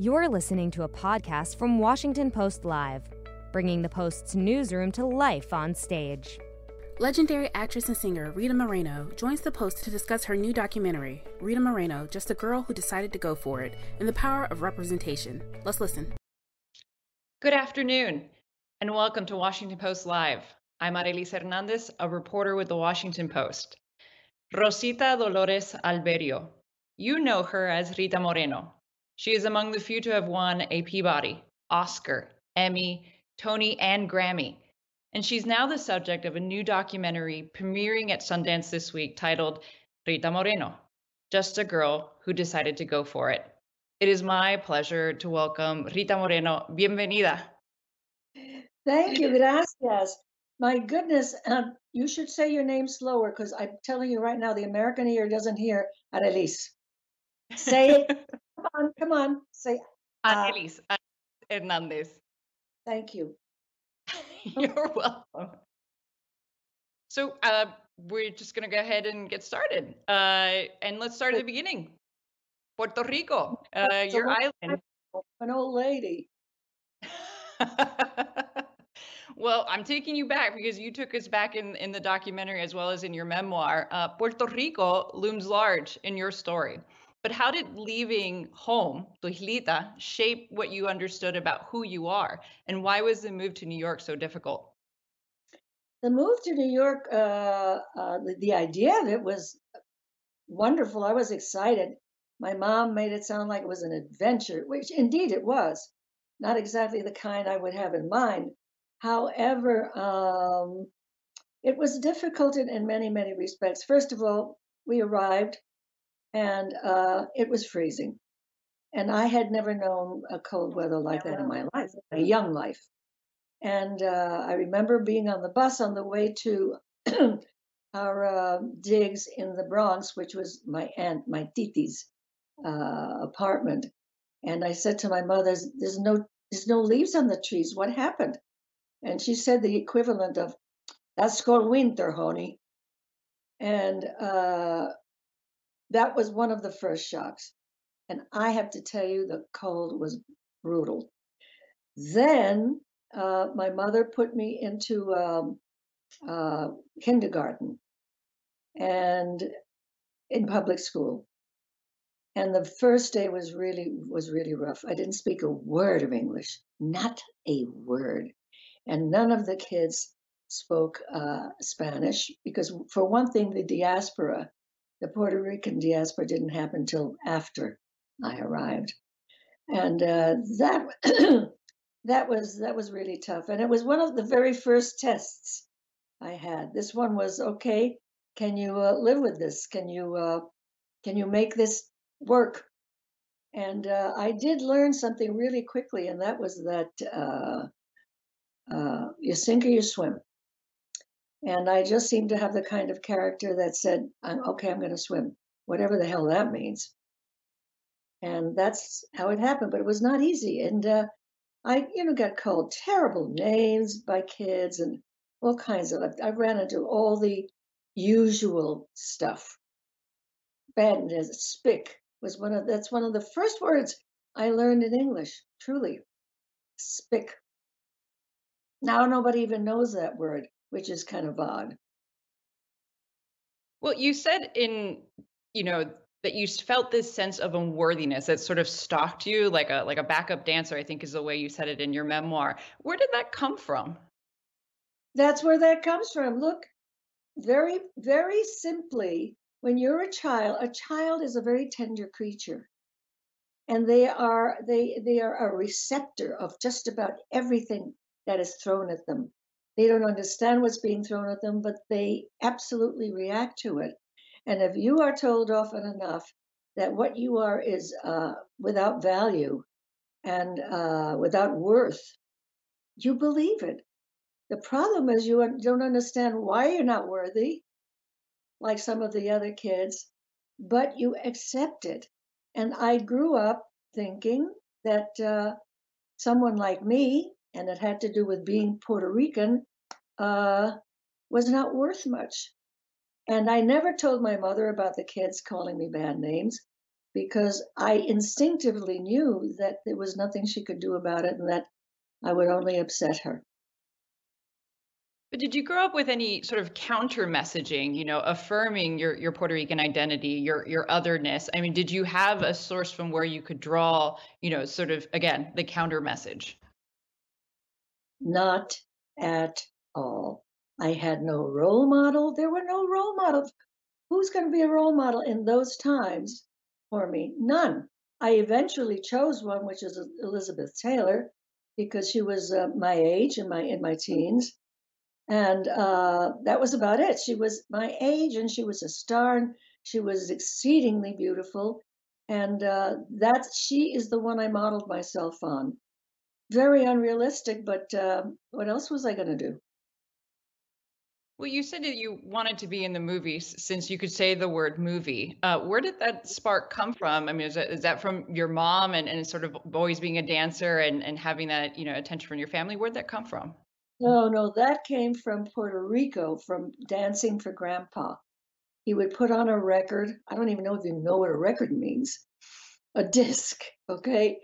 You're listening to a podcast from Washington Post Live, bringing the Post's newsroom to life on stage. Legendary actress and singer Rita Moreno joins the Post to discuss her new documentary, Rita Moreno, Just a Girl Who Decided to Go For It, and the Power of Representation. Let's listen. Good afternoon, and welcome to Washington Post Live. I'm Arelis Hernandez, a reporter with the Washington Post. Rosita Dolores Alverío. You know her as Rita Moreno, she is among the few to have won a Peabody, Oscar, Emmy, Tony, and Grammy. And she's now the subject of a new documentary premiering at Sundance this week titled Rita Moreno Just a Girl Who Decided to Go For It. It is my pleasure to welcome Rita Moreno. Bienvenida. Thank you. Gracias. My goodness, um, you should say your name slower because I'm telling you right now, the American ear doesn't hear Arelis. Say it Come on, come on. Say uh, Hernandez. Thank you. You're welcome. So uh, we're just going to go ahead and get started. Uh, and let's start at the beginning. Puerto Rico, uh, your island. An old lady. well, I'm taking you back because you took us back in, in the documentary as well as in your memoir. Uh, Puerto Rico looms large in your story. But how did leaving home, Tuxlita, shape what you understood about who you are? And why was the move to New York so difficult? The move to New York, uh, uh, the, the idea of it was wonderful. I was excited. My mom made it sound like it was an adventure, which indeed it was. Not exactly the kind I would have in mind. However, um, it was difficult in, in many, many respects. First of all, we arrived and uh, it was freezing. And I had never known a cold weather like that in my life, a young life. And uh, I remember being on the bus on the way to our uh, digs in the Bronx, which was my aunt, my titi's uh, apartment. And I said to my mother, "There's no, there's no leaves on the trees. What happened?" And she said the equivalent of, "That's called winter, honey." And uh, that was one of the first shocks. And I have to tell you, the cold was brutal. Then uh, my mother put me into um, uh, kindergarten and in public school. And the first day was really was really rough. I didn't speak a word of English, not a word, and none of the kids spoke uh, Spanish because, for one thing, the diaspora the Puerto Rican diaspora didn't happen until after I arrived, and uh, that that was that was really tough. And it was one of the very first tests I had. This one was okay. Can you uh, live with this? Can you uh, can you make this work? And uh, I did learn something really quickly, and that was that uh, uh, you sink or you swim. And I just seemed to have the kind of character that said, okay, I'm going to swim, whatever the hell that means. And that's how it happened. But it was not easy. And uh, I, you know, got called terrible names by kids and all kinds of, I ran into all the usual stuff. Badness, spick was one of, that's one of the first words I learned in English, truly. Spick. Now nobody even knows that word which is kind of odd. Well, you said in, you know, that you felt this sense of unworthiness that sort of stalked you like a like a backup dancer, I think is the way you said it in your memoir. Where did that come from? That's where that comes from. Look, very, very simply, when you're a child, a child is a very tender creature. And they are they they are a receptor of just about everything that is thrown at them. They don't understand what's being thrown at them, but they absolutely react to it. And if you are told often enough that what you are is uh, without value and uh, without worth, you believe it. The problem is you don't understand why you're not worthy, like some of the other kids, but you accept it. And I grew up thinking that uh, someone like me, and it had to do with being Puerto Rican, uh, was not worth much. And I never told my mother about the kids calling me bad names. because I instinctively knew that there was nothing she could do about it and that I would only upset her. But did you grow up with any sort of counter messaging, you know, affirming your your Puerto Rican identity, your your otherness? I mean, did you have a source from where you could draw, you know, sort of again, the counter message? Not at all. I had no role model. There were no role models. Who's going to be a role model in those times for me? None. I eventually chose one, which is Elizabeth Taylor, because she was uh, my age in my in my teens and uh, that was about it. She was my age, and she was a star, and she was exceedingly beautiful, and uh, that she is the one I modeled myself on. Very unrealistic, but uh, what else was I going to do? Well, you said that you wanted to be in the movies since you could say the word movie. Uh, where did that spark come from? I mean, is that, is that from your mom and, and sort of always being a dancer and, and having that, you know, attention from your family? Where'd that come from? No, no, that came from Puerto Rico, from dancing for grandpa. He would put on a record. I don't even know if you know what a record means. A disc, okay?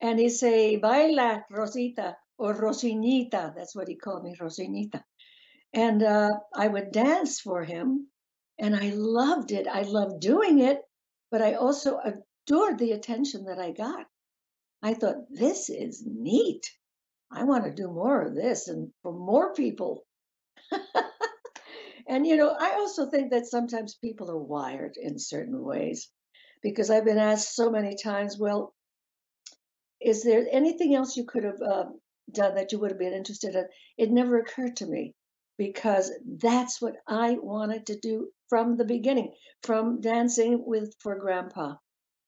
And he'd say, Baila, Rosita, or Rosinita. That's what he called me, Rosinita. And uh, I would dance for him, and I loved it. I loved doing it, but I also adored the attention that I got. I thought, this is neat. I want to do more of this and for more people. and, you know, I also think that sometimes people are wired in certain ways because I've been asked so many times, well, is there anything else you could have uh, done that you would have been interested in? It never occurred to me because that's what I wanted to do from the beginning, from dancing with for grandpa.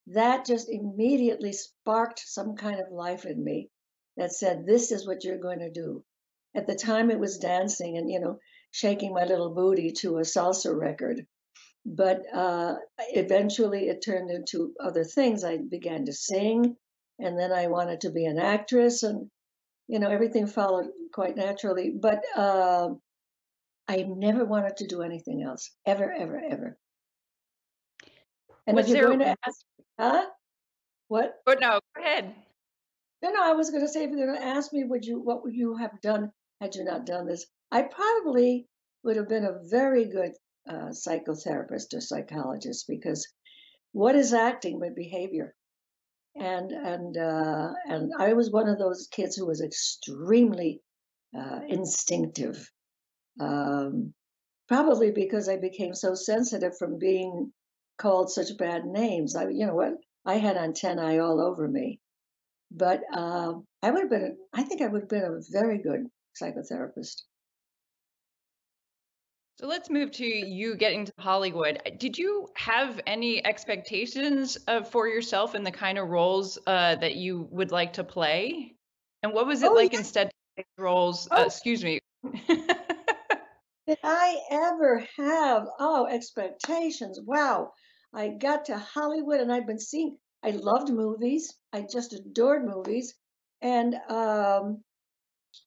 That just immediately sparked some kind of life in me that said, This is what you're going to do. At the time, it was dancing and, you know, shaking my little booty to a salsa record. But uh, eventually, it turned into other things. I began to sing, and then I wanted to be an actress, and, you know, everything followed quite naturally. But uh, I never wanted to do anything else, ever, ever, ever. And was if you're there, going to ask, huh? What? Oh, no, go ahead. No, no, I was going to say, if you're going to ask me, would you, what would you have done had you not done this? I probably would have been a very good uh, psychotherapist or psychologist because what is acting but behavior? And and uh, and I was one of those kids who was extremely uh, instinctive, um, probably because I became so sensitive from being called such bad names. I, you know what, I had antennae all over me. But uh, I would have been, I think I would have been a very good psychotherapist. So let's move to you getting to Hollywood. Did you have any expectations uh, for yourself in the kind of roles uh, that you would like to play? And what was it oh, like yeah. instead roles? Uh, Oh. excuse me. Did I ever have, oh, expectations? Wow. I got to Hollywood and I'd been seeing, I loved movies. I just adored movies. And um,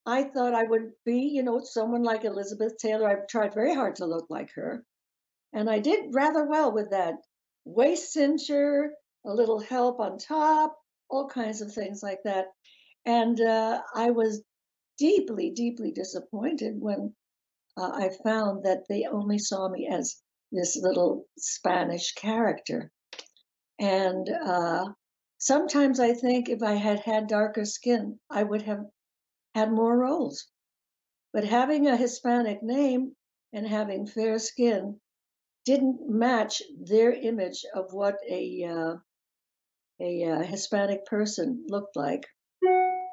I thought I would be, you know, someone like Elizabeth Taylor. I tried very hard to look like her. And I did rather well with that waist cincher, a little help on top, all kinds of things like that. And uh, I was deeply, deeply disappointed when uh, I found that they only saw me as this little Spanish character. And uh, sometimes I think if I had had darker skin, I would have had more roles. But having a Hispanic name and having fair skin didn't match their image of what a uh, a uh, Hispanic person looked like,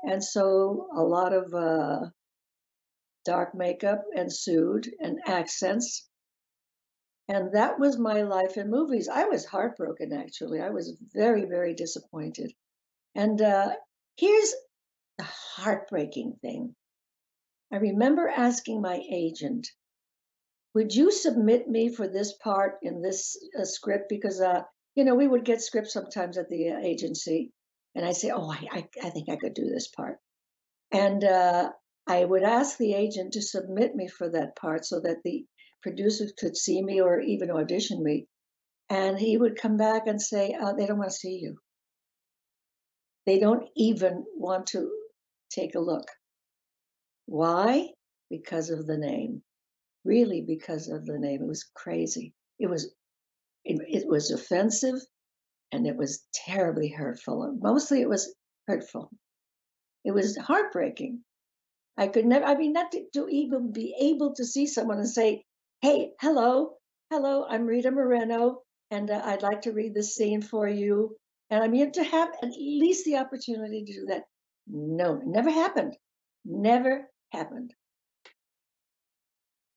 and so a lot of uh, dark makeup and sued and accents. And that was my life in movies. I was heartbroken, actually. I was very, very disappointed. And uh, here's the heartbreaking thing. I remember asking my agent, would you submit me for this part in this uh, script? Because, uh, you know, we would get scripts sometimes at the uh, agency. And I say, oh, I, I, I think I could do this part. And uh, I would ask the agent to submit me for that part so that the producers could see me or even audition me. And he would come back and say, uh, They don't want to see you. They don't even want to take a look. Why? Because of the name. Really, because of the name. It was crazy. It was it, it was offensive and it was terribly hurtful. Mostly it was hurtful. It was heartbreaking. I could never, I mean, not to, to, even be able to see someone and say, hey, hello, hello, I'm Rita Moreno, and uh, I'd like to read this scene for you. And I mean, to have at least the opportunity to do that. No, never happened. Never happened.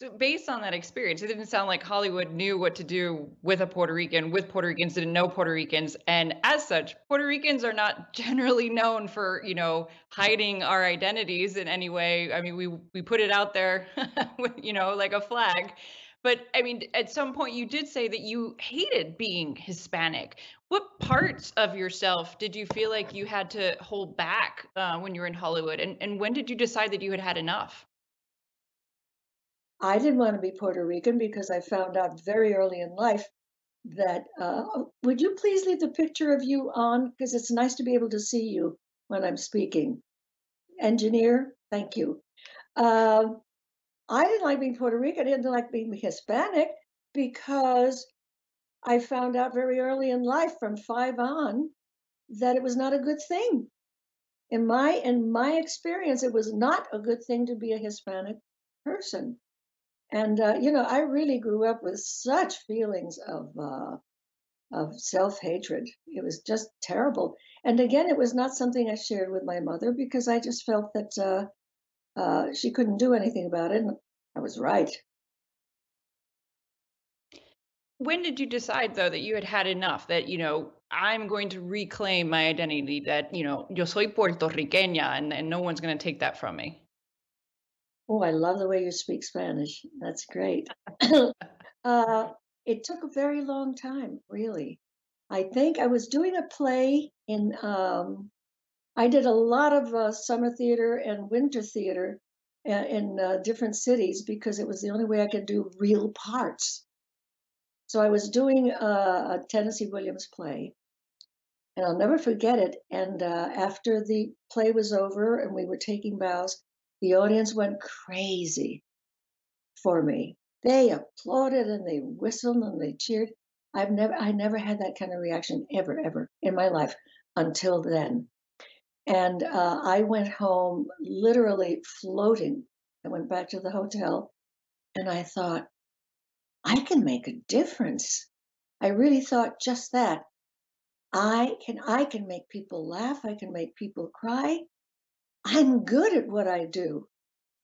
So based on that experience, it didn't sound like Hollywood knew what to do with a Puerto Rican, with Puerto Ricans didn't know Puerto Ricans, and as such, Puerto Ricans are not generally known for you know hiding our identities in any way. I mean, we we put it out there, with, you know, like a flag. But I mean, at some point, you did say that you hated being Hispanic. What parts of yourself did you feel like you had to hold back uh, when you were in Hollywood, and and when did you decide that you had had enough? I didn't want to be Puerto Rican because I found out very early in life that, uh, oh, would you please leave the picture of you on? Because it's nice to be able to see you when I'm speaking. Engineer, thank you. Uh, I didn't like being Puerto Rican. I didn't like being Hispanic because I found out very early in life, from five on, that it was not a good thing. In my in my experience, it was not a good thing to be a Hispanic person and uh, you know i really grew up with such feelings of uh, of self-hatred. It was just terrible. And again it was not something i shared with my mother because i just felt that uh, uh she couldn't do anything about it and i was right. When did you decide though that you had had enough that you know i'm going to reclaim my identity that you know yo soy puertorriqueña and, and no one's going to take that from me Oh, I love the way you speak Spanish. That's great. uh, it took a very long time, really. I think I was doing a play in, um, I did a lot of uh, summer theater and winter theater in, uh, in uh, different cities because it was the only way I could do real parts. So I was doing a, a Tennessee Williams play, and I'll never forget it. And uh, after the play was over and we were taking bows, the audience went crazy for me. They applauded and they whistled and they cheered. I've never I never had that kind of reaction ever ever in my life until then. And uh, I went home literally floating. I went back to the hotel and I thought, I can make a difference. I really thought just that. I can I can make people laugh, I can make people cry, I'm good at what I do.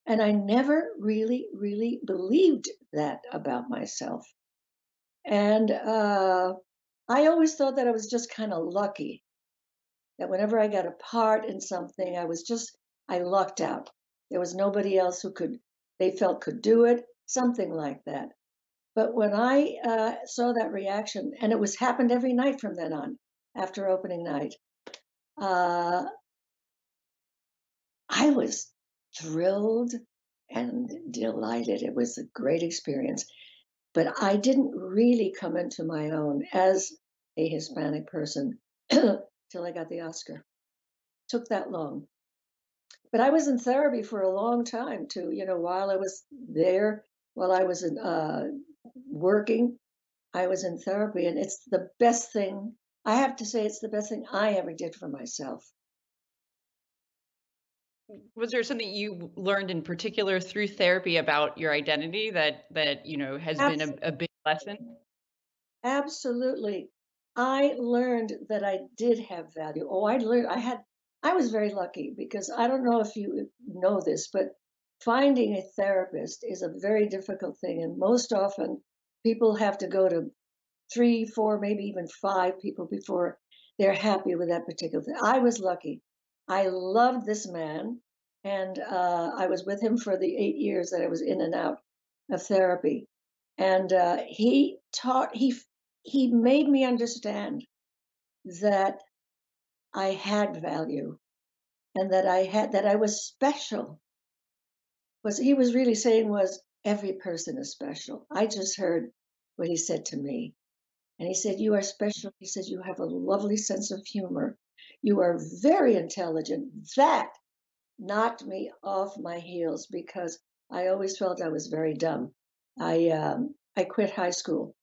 And I never really, really believed that about myself. And uh, I always thought that I was just kind of lucky. That whenever I got a part in something, I was just, I lucked out. There was nobody else who could, they felt could do it, something like that. But when I uh, saw that reaction, and it was happened every night from then on, after opening night, uh, I was thrilled and delighted. It was a great experience. But I didn't really come into my own as a Hispanic person till I got the Oscar. Took that long. But I was in therapy for a long time too. You know, while I was there, while I was in, uh, working, I was in therapy, and it's the best thing. I have to say, it's the best thing I ever did for myself was there something you learned in particular through therapy about your identity that that you know has been a, a big lesson? Absolutely. I learned that i did have value. Oh i learned i had i was very lucky because i don't know if you know this but finding a therapist is a very difficult thing and most often people have to go to three four maybe even five people before they're happy with that particular thing. I was lucky I loved this man, and uh, I was with him for the eight years that I was in and out of therapy. And uh, he taught he he made me understand that I had value, and that I had that I was special. Was he was really saying was every person is special. I just heard what he said to me, And he said, You are special. He said You have a lovely sense of humor. You are very intelligent. That knocked me off my heels because I always felt I was very dumb. I um, I quit high school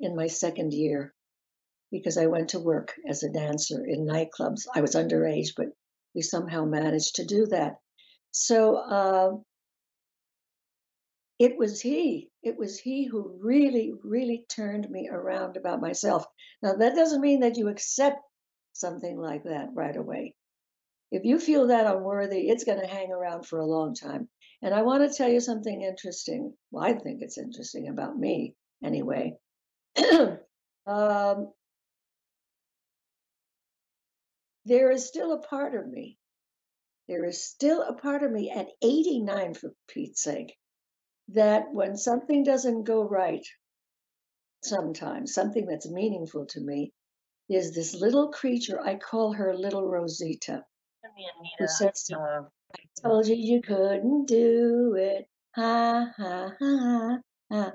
in my second year because I went to work as a dancer in nightclubs. I was underage, but we somehow managed to do that. So uh, it was he. It was he who really, really turned me around about myself. Now, that doesn't mean that you accept something like that right away. If you feel that unworthy, it's going to hang around for a long time. And I want to tell you something interesting. Well, I think it's interesting about me anyway. um, there is still a part of me. There is still a part of me at 89, for Pete's sake, that when something doesn't go right, sometimes, something that's meaningful to me, there's this little creature, I call her little Rosita, who says, to, I told you you couldn't do it. Ha, ha, ha, ha.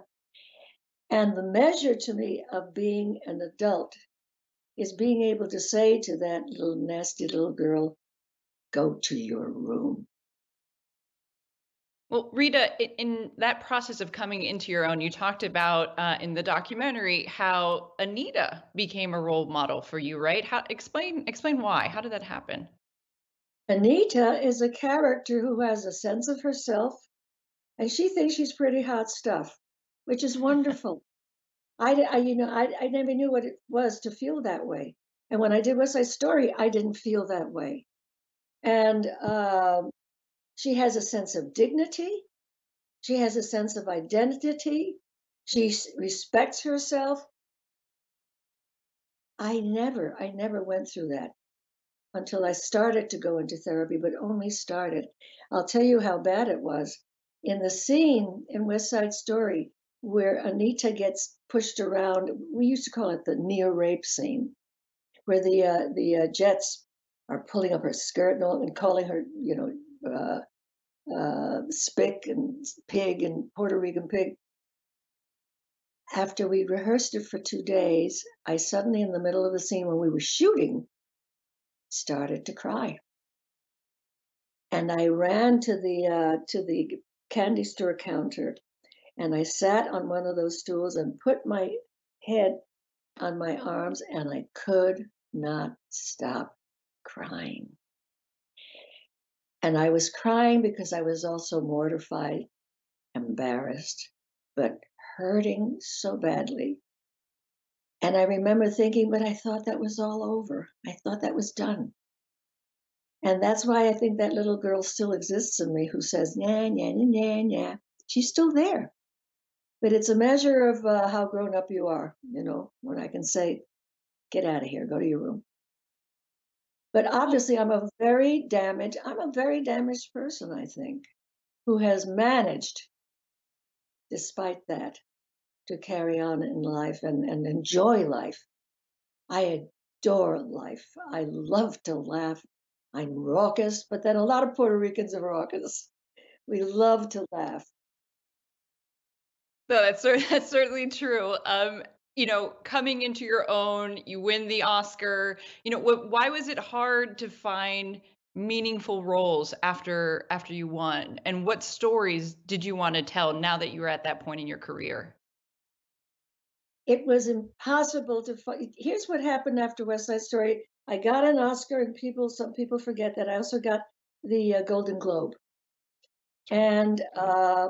And the measure to me of being an adult is being able to say to that little nasty little girl, go to your room. Well, Rita, in that process of coming into your own, you talked about uh, in the documentary how Anita became a role model for you, right? How explain explain why? How did that happen? Anita is a character who has a sense of herself, and she thinks she's pretty hot stuff, which is wonderful. I, I, you know, I, I never knew what it was to feel that way, and when I did West Side Story, I didn't feel that way. And um, she has a sense of dignity. She has a sense of identity. She respects herself. I never, I never went through that until I started to go into therapy, but only started. I'll tell you how bad it was. In the scene in West Side Story where Anita gets pushed around, we used to call it the near rape scene, where the uh, the uh, Jets are pulling up her skirt and, all, and calling her, you know, uh, uh, spick and pig and Puerto Rican pig. After we rehearsed it for two days, I suddenly, in the middle of the scene when we were shooting, started to cry. And I ran to the uh, to the candy store counter, and I sat on one of those stools and put my head on my arms, and I could not stop crying. And I was crying because I was also mortified, embarrassed, but hurting so badly. And I remember thinking, but I thought that was all over. I thought that was done. And that's why I think that little girl still exists in me who says, nah, nah, nah, nah, nah. She's still there. But it's a measure of uh, how grown up you are, you know, when I can say, get out of here, go to your room. But obviously, I'm a very damaged, I'm a very damaged person, I think, who has managed, despite that, to carry on in life and, and enjoy life. I adore life. I love to laugh. I'm raucous, but then a lot of Puerto Ricans are raucous. We love to laugh. No, that's that's certainly true. Um, you know, coming into your own, you win the Oscar. You know, what, why was it hard to find meaningful roles after after you won? And what stories did you want to tell now that you were at that point in your career? It was impossible to find. Here's what happened after West Side Story. I got an Oscar, and people, some people forget that I also got the uh, Golden Globe. And uh,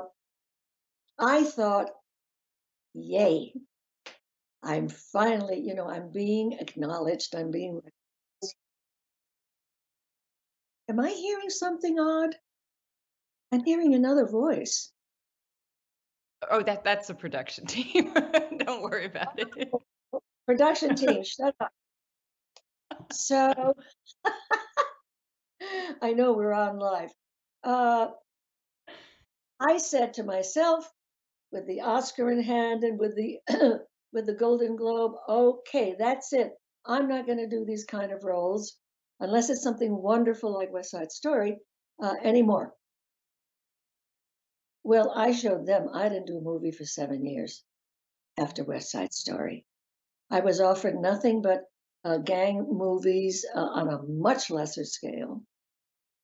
I thought, yay, I'm finally, you know, I'm being acknowledged. I'm being. Am I hearing something odd? I'm hearing another voice. Oh, that that's a production team. Don't worry about it. Production team, shut up. So I know we're on live. Uh, I said to myself, with the Oscar in hand and with the with the Golden Globe, okay, that's it. I'm not going to do these kind of roles unless it's something wonderful like West Side Story uh, anymore. Well, I showed them I didn't do a movie for seven years after West Side Story. I was offered nothing but uh, gang movies uh, on a much lesser scale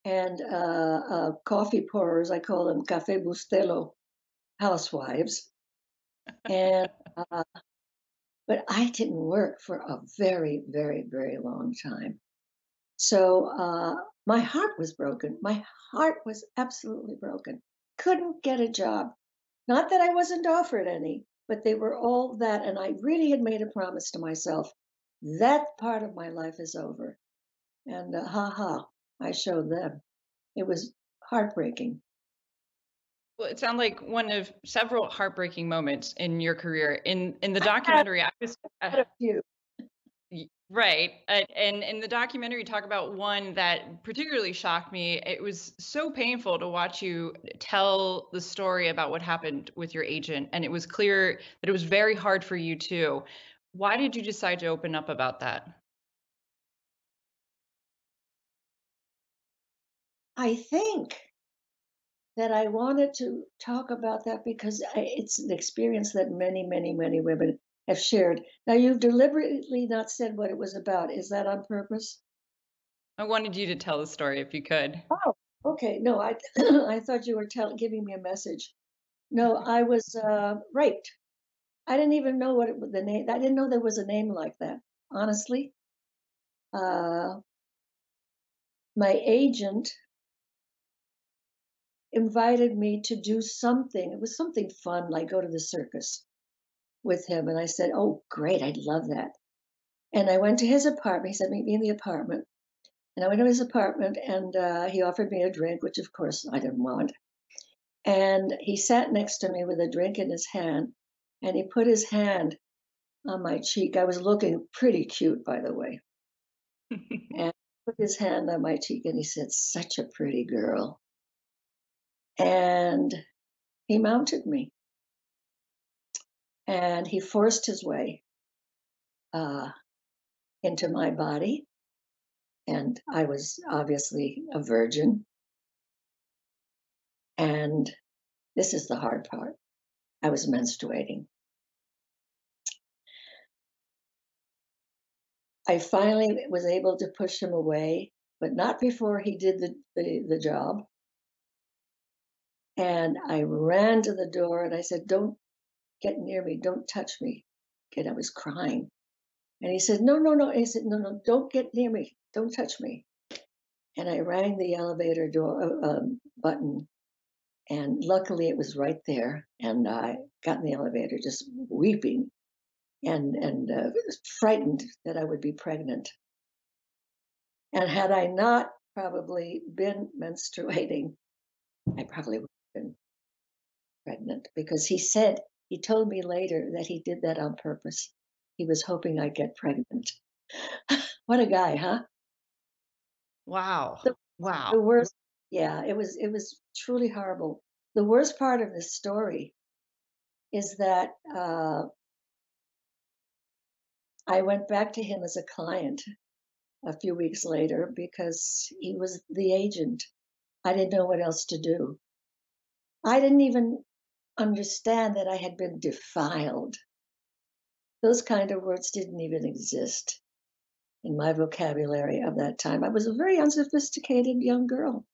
and uh, uh, coffee pourers. I call them Cafe Bustelo housewives. And uh, but I didn't work for a very, very, very long time. So uh, my heart was broken. My heart was absolutely broken. Couldn't get a job. Not that I wasn't offered any, but they were all that. And I really had made a promise to myself that part of my life is over. And uh, ha ha, I showed them. It was heartbreaking. Well, it sounded like one of several heartbreaking moments in your career. In in the documentary, I was a few. Right. Uh, and in the documentary, you talk about one that particularly shocked me. It was so painful to watch you tell the story about what happened with your agent. And it was clear that it was very hard for you too. Why did you decide to open up about that? I think that I wanted to talk about that because I, it's an experience that many, many, many women have shared. Now, you've deliberately not said what it was about. Is that on purpose? I wanted you to tell the story if you could. Oh, okay. No, I I thought you were tell, giving me a message. No, I was uh, raped. I didn't even know what it, the name. I didn't know there was a name like that. Honestly, uh, my agent invited me to do something. It was something fun, like go to the circus with him. And I said, Oh, great, I'd love that. And I went to his apartment. He said, Meet me in the apartment. And I went to his apartment and uh, he offered me a drink, which of course I didn't want. And he sat next to me with a drink in his hand and he put his hand on my cheek. I was looking pretty cute, by the way. and put his hand on my cheek and he said, Such a pretty girl. And he mounted me and he forced his way uh, into my body. And I was obviously a virgin. And this is the hard part I was menstruating. I finally was able to push him away, but not before he did the, the, the job. And I ran to the door and I said, Don't get near me. Don't touch me. And I was crying. And he said, No, no, no. He said, No, no, don't get near me. Don't touch me. And I rang the elevator door uh, um, button. And luckily it was right there. And I got in the elevator just weeping and, and uh, frightened that I would be pregnant. And had I not probably been menstruating, I probably would been pregnant because he said he told me later that he did that on purpose. He was hoping I'd get pregnant. what a guy, huh? Wow. The, wow. The worst, yeah, it was it was truly horrible. The worst part of this story is that uh, I went back to him as a client a few weeks later because he was the agent. I didn't know what else to do. I didn't even understand that I had been defiled. Those kind of words didn't even exist in my vocabulary of that time. I was a very unsophisticated young girl.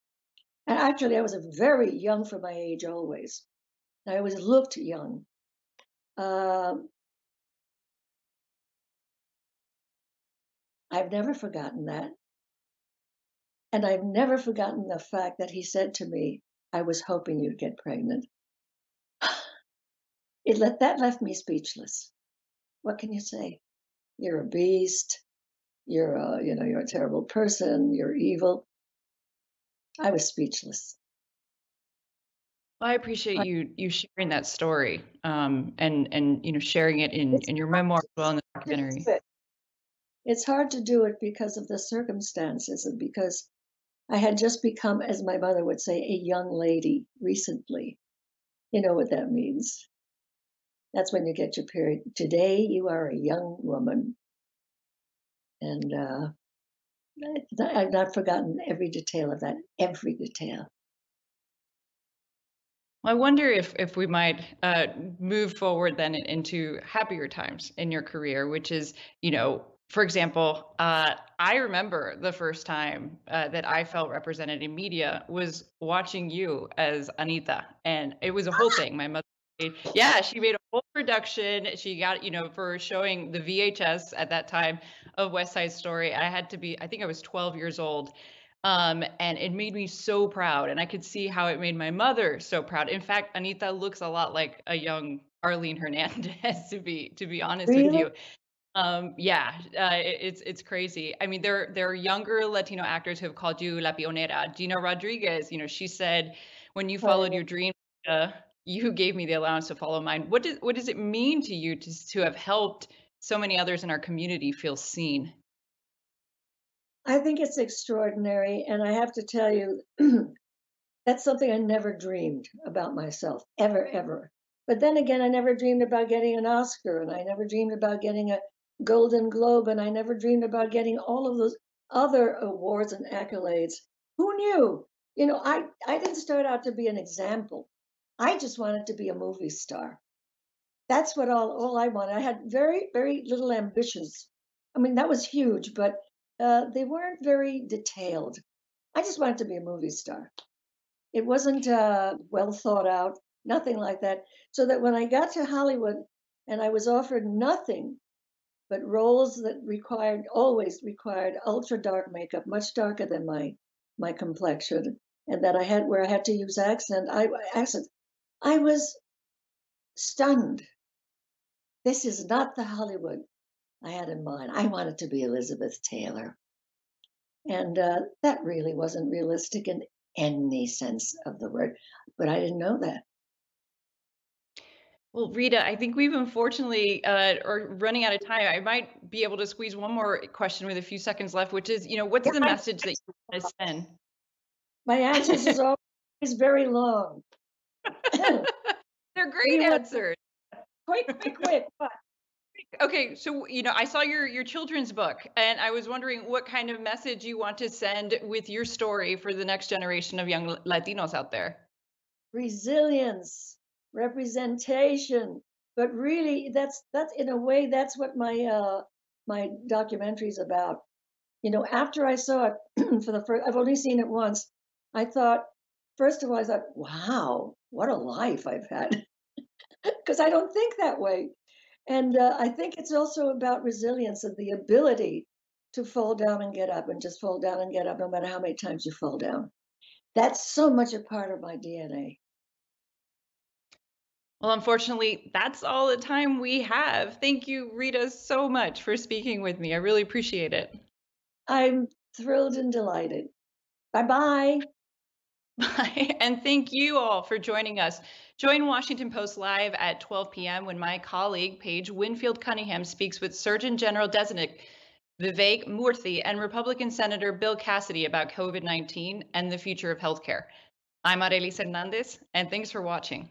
And actually, I was very young for my age always. I always looked young. Um, I've never forgotten that. And I've never forgotten the fact that he said to me, I was hoping you'd get pregnant it let that left me speechless. What can you say? You're a beast. You're a, you know, you're a terrible person. You're evil. I was speechless. Well, I appreciate you you sharing that story, um, and and you know sharing it in in your memoir as well in the documentary. It's hard to do it because of the circumstances and because I had just become, as my mother would say, a young lady recently. You know what that means. That's when you get your period. Today, you are a young woman. And uh, I've not forgotten every detail of that, every detail. I wonder if if we might uh, move forward then into happier times in your career, which is, you know, for example, uh, I remember the first time uh, that I felt represented in media was watching you as Anita, and it was a whole thing. My mother, made, yeah, she made a whole production. She got, you know, for showing the VHS at that time of West Side Story. I had to be, I think I was 12 years old, um, and it made me so proud. And I could see how it made my mother so proud. In fact, Anita looks a lot like a young Arelis Hernandez, to be to be honest Really? with you. Um, yeah, uh, it, it's it's crazy. I mean, there there are younger Latino actors who have called you La Pionera. Gina Rodriguez, you know, she said when you followed Oh, your dream, uh, you gave me the allowance to follow mine. What does what does it mean to you to to have helped so many others in our community feel seen? I think it's extraordinary. And I have to tell you, that's something I never dreamed about myself, ever, ever. But then again, I never dreamed about getting an Oscar, and I never dreamed about getting a Golden Globe, and I never dreamed about getting all of those other awards and accolades. Who knew? You know, I, I didn't start out to be an example. I just wanted to be a movie star. That's what all, all I wanted. I had very, very little ambitions. I mean, that was huge, but uh, they weren't very detailed. I just wanted to be a movie star. It wasn't uh, well thought out, nothing like that. So that when I got to Hollywood and I was offered nothing but roles that required, always required ultra dark makeup, much darker than my my complexion, and that I had where I had to use accent, I accent, I was stunned. This is not the Hollywood I had in mind. I wanted to be Elizabeth Taylor. And uh, that really wasn't realistic in any sense of the word, but I didn't know that. Well, Rita, I think we've unfortunately uh, are running out of time. I might be able to squeeze one more question with a few seconds left, which is, you know, what's the message that you want to send? My answers is always very long. They're great answers. quick, quick, quick. Okay, so you know, I saw your your children's book, and I was wondering what kind of message you want to send with your story for the next generation of young Latinos out there. Resilience, representation, but really, that's that's in a way that's what my uh, my documentary is about. You know, after I saw it for the first, I've only seen it once. I thought, first of all, I thought, wow, what a life I've had, because I don't think that way. And uh, I think it's also about resilience and the ability to fall down and get up and just fall down and get up no matter how many times you fall down. That's so much a part of my DNA. Well, unfortunately, that's all the time we have. Thank you, Rita, so much for speaking with me. I really appreciate it. I'm thrilled and delighted. Bye bye. Bye. And thank you all for joining us. Join Washington Post Live at 12 p.m. when my colleague, Paige Winfield Cunningham, speaks with Surgeon General Designate Vivek Murthy and Republican Senator Bill Cassidy about COVID 19 and the future of healthcare. I'm Arelis Hernandez, and thanks for watching.